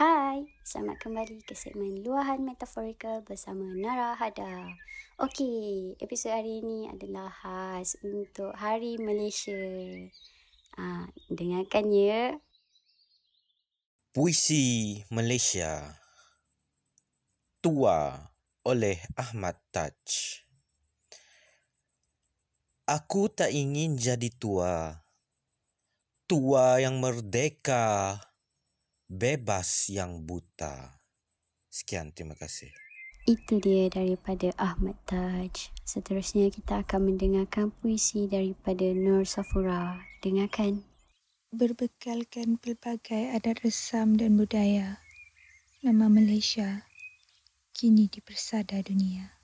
Hai, selamat kembali ke segmen Luahan Metaforikal bersama Nara Hada. Okey, episod hari ini adalah khas untuk Hari Malaysia. Ah, dengarkan ya. Puisi Malaysia Tua oleh Ahmad Taj Aku tak ingin jadi tua Tua yang merdeka bebas yang buta. Sekian, terima kasih. Itu dia daripada Ahmad Taj. Seterusnya kita akan mendengarkan puisi daripada Nur Safura. Dengarkan. Berbekalkan pelbagai adat resam dan budaya, nama Malaysia kini dipersada dunia.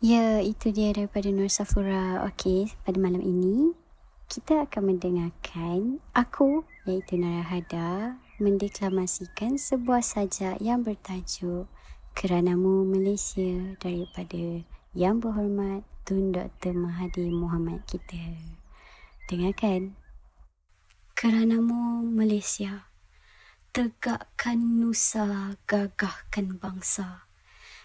Ya, itu dia daripada Nur Safura. Okey, pada malam ini kita akan mendengarkan aku iaitu Narahada mendeklamasikan sebuah sajak yang bertajuk Keranamu Malaysia daripada Yang Berhormat Tun Dr. Mahathir Mohamad kita. Dengarkan. Keranamu Malaysia, tegakkan nusa, gagahkan bangsa.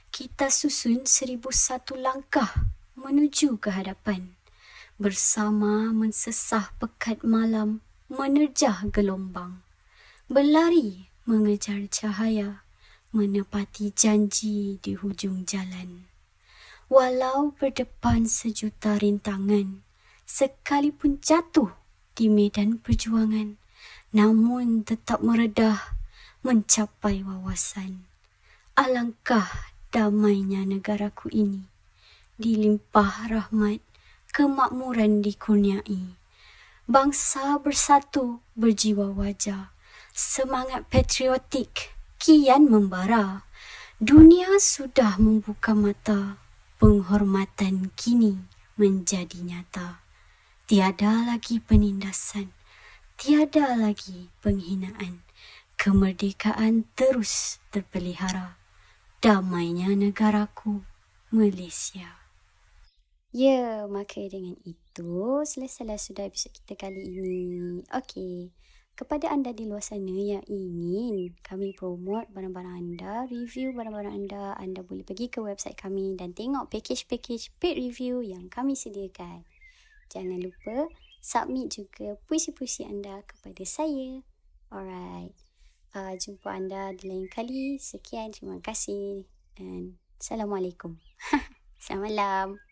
Kita susun seribu satu langkah menuju ke hadapan. Bersama mensesah pekat malam, menerjah gelombang berlari mengejar cahaya, menepati janji di hujung jalan. Walau berdepan sejuta rintangan, sekalipun jatuh di medan perjuangan, namun tetap meredah mencapai wawasan. Alangkah damainya negaraku ini, dilimpah rahmat, kemakmuran dikurniai. Bangsa bersatu berjiwa wajah, semangat patriotik kian membara. Dunia sudah membuka mata, penghormatan kini menjadi nyata. Tiada lagi penindasan, tiada lagi penghinaan. Kemerdekaan terus terpelihara. Damainya negaraku, Malaysia. Ya, maka dengan itu selesailah sudah episod kita kali ini. Okey. Kepada anda di luar sana yang ingin kami promote barang-barang anda, review barang-barang anda, anda boleh pergi ke website kami dan tengok package-package paid review yang kami sediakan. Jangan lupa submit juga puisi-puisi anda kepada saya. Alright. Uh, jumpa anda di lain kali. Sekian. Terima kasih. Dan Assalamualaikum. Selamat malam.